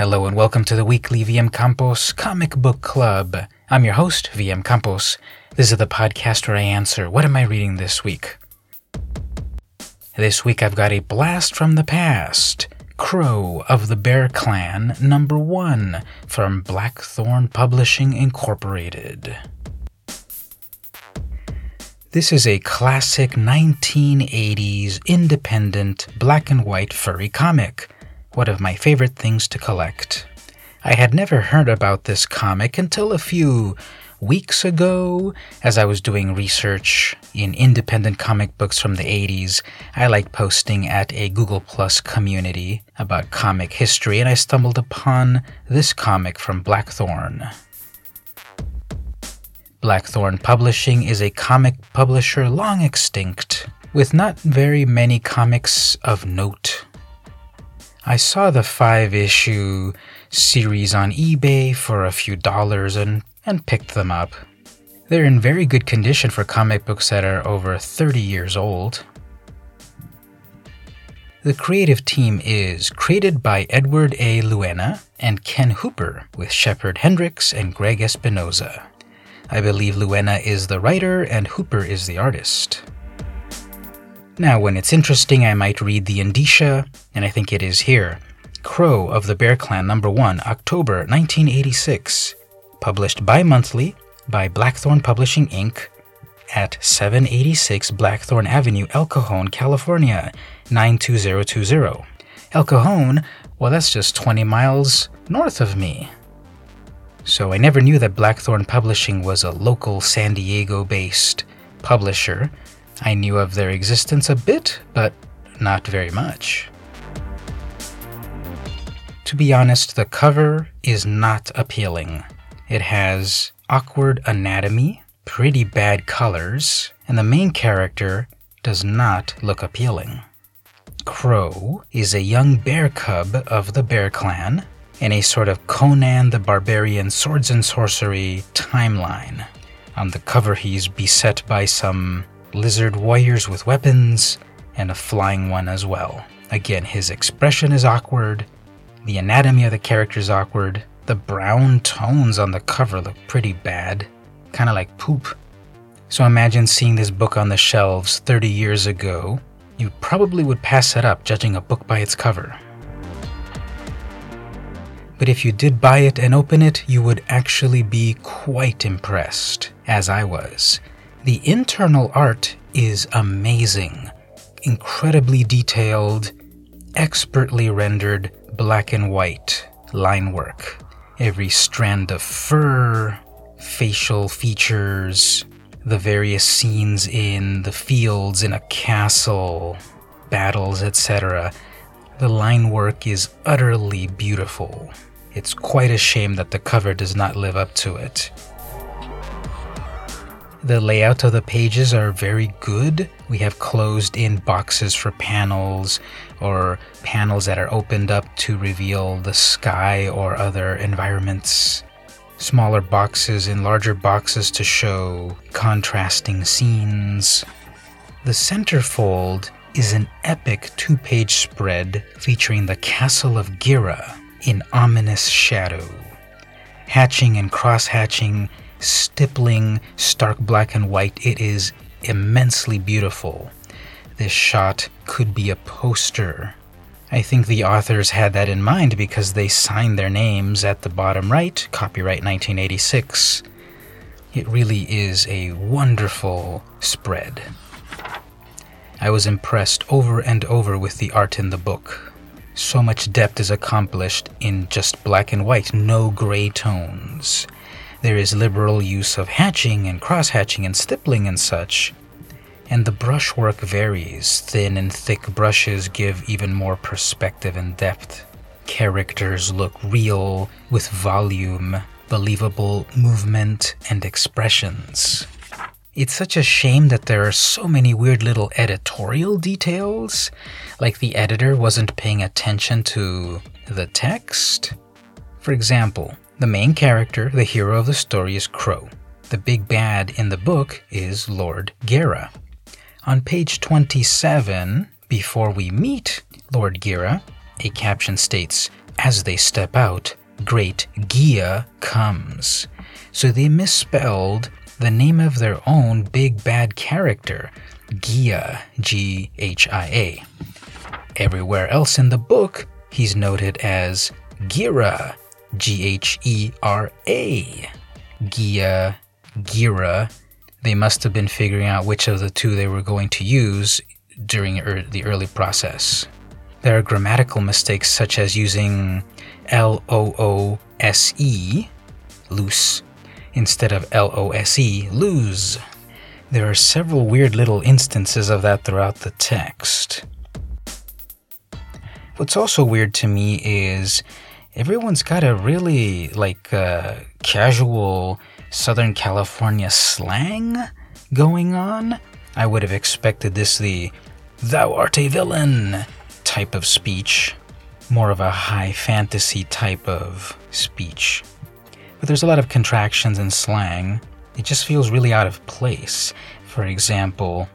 Hello and welcome to the weekly VM Campos Comic Book Club. I'm your host, VM Campos. This is the podcast where I answer what am I reading this week? This week I've got a blast from the past. Crow of the Bear Clan, number one, from Blackthorn Publishing Incorporated. This is a classic 1980s independent black and white furry comic, one of my favorite things to collect. I had never heard about this comic until a few weeks ago as I was doing research in independent comic books from the 80s. I like posting at a Google Plus community about comic history, and I stumbled upon this comic from Blackthorn. Blackthorn Publishing is a comic publisher long extinct, with not very many comics of note. I saw the five issue series on eBay for a few dollars and, and picked them up. They're in very good condition for comic books that are over 30 years old. The creative team is created by Edward A. Luena and Ken Hooper, with Shepard Hendricks and Greg Espinoza. I believe Luena is the writer and Hooper is the artist. Now, when it's interesting, I might read the indicia, and I think it is here. Crow of the Bear Clan, number 1, October 1986. Published bi monthly by Blackthorn Publishing Inc. at 786 Blackthorn Avenue, El Cajon, California, 92020. El Cajon, well, that's just 20 miles north of me. So I never knew that Blackthorn Publishing was a local San Diego based publisher. I knew of their existence a bit, but not very much. To be honest, the cover is not appealing. It has awkward anatomy, pretty bad colors, and the main character does not look appealing. Crow is a young bear cub of the Bear Clan in a sort of Conan the Barbarian swords and sorcery timeline. On the cover, he's beset by some lizard warriors with weapons and a flying one as well. Again, his expression is awkward, the anatomy of the character is awkward, the brown tones on the cover look pretty bad, kind of like poop. So imagine seeing this book on the shelves 30 years ago. You probably would pass it up judging a book by its cover. But if you did buy it and open it, you would actually be quite impressed, as I was. The internal art is amazing, incredibly detailed, expertly rendered black and white line work. Every strand of fur, facial features, the various scenes in the fields, in a castle, battles, etc. The line work is utterly beautiful. It's quite a shame that the cover does not live up to it. The layout of the pages are very good. We have closed in boxes for panels or panels that are opened up to reveal the sky or other environments. Smaller boxes in larger boxes to show contrasting scenes. The centerfold is an epic two page spread featuring the castle of Ghera in ominous shadow. Hatching and cross hatching, stippling, stark black and white, it is immensely beautiful. This shot could be a poster. I think the authors had that in mind because they signed their names at the bottom right, copyright 1986. It really is a wonderful spread. I was impressed over and over with the art in the book. So much depth is accomplished in just black and white, no gray tones. There is liberal use of hatching and cross hatching and stippling and such. And the brushwork varies. Thin and thick brushes give even more perspective and depth. Characters look real, with volume, believable movement, and expressions. It's such a shame that there are so many weird little editorial details, like the editor wasn't paying attention to the text. For example, the main character, the hero of the story, is Crow. The big bad in the book is Lord Ghera. On page 27, before we meet Lord Ghera, A caption states, As they step out, Great Ghia comes. So they misspelled the name of their own big bad character, Ghia, G H I A. Everywhere else in the book, he's noted as Ghera, G H E R A. Ghia, Ghera. They must have been figuring out which of the two they were going to use during er- the early process. There are grammatical mistakes such as using L O O S E, loose, instead of L O S E, lose. There are several weird little instances of that throughout the text. What's also weird to me is everyone's got a really like uh, casual Southern California slang going on. I would have expected this the "Thou art a villain" type of speech, more of a high fantasy type of speech. But there's a lot of contractions and slang. It just feels really out of place. For example,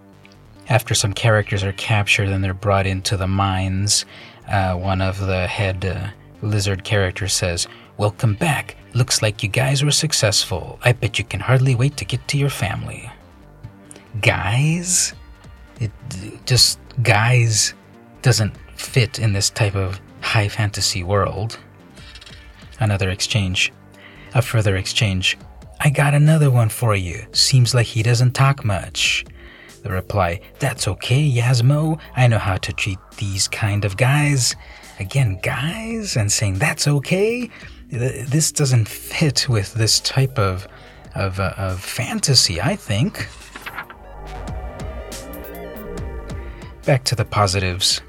after some characters are captured and they're brought into the mines, uh, one of the head uh, lizard character says, Welcome back. Looks like you guys were successful. I bet you can hardly wait to get to your family. Guys? It just guys doesn't fit in this type of high fantasy world. Another exchange. A further exchange. I got another one for you. Seems like he doesn't talk much. The reply, That's okay, Yasmo. I know how to treat these kind of guys. Again, guys, and saying that's okay. This doesn't fit with this type of of, uh, of fantasy, I think. Back to the positives.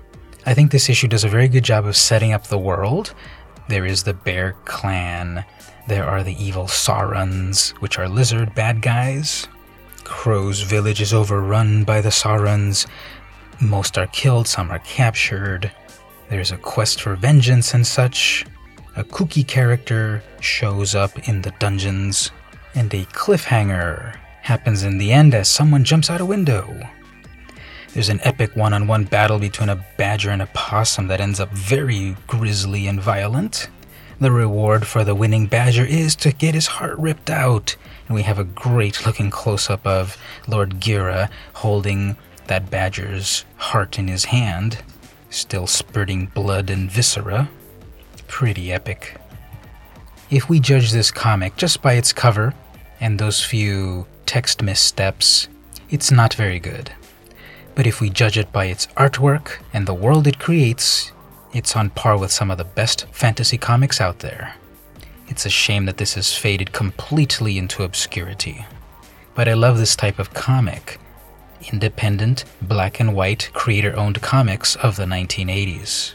I think this issue does a very good job of setting up the world. There is the Bear Clan. There are the evil Saurons, which are lizard bad guys. Crow's village is overrun by the Saurons. Most are killed, some are captured. There's a quest for vengeance and such. A kooky character shows up in the dungeons. And a cliffhanger happens in the end as someone jumps out a window. There's an epic one on one battle between a badger and a possum that ends up very grisly and violent. The reward for the winning badger is to get his heart ripped out and we have a great looking close up of Lord Ghera holding that badger's heart in his hand, still spurting blood and viscera. Pretty epic. If we judge this comic just by its cover and those few text missteps, it's not very good. But if we judge it by its artwork and the world it creates, it's on par with some of the best fantasy comics out there. It's a shame that this has faded completely into obscurity. But I love this type of comic. Independent, black and white, creator owned comics of the 1980s.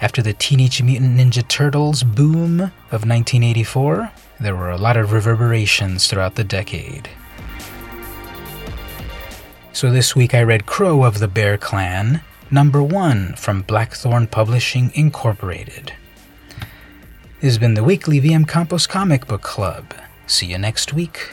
After the Teenage Mutant Ninja Turtles boom of 1984, there were a lot of reverberations throughout the decade. So this week I read Crow of the Bear Clan, number one from Blackthorn Publishing Incorporated. This has been the weekly VM Campos Comic Book Club. See you next week.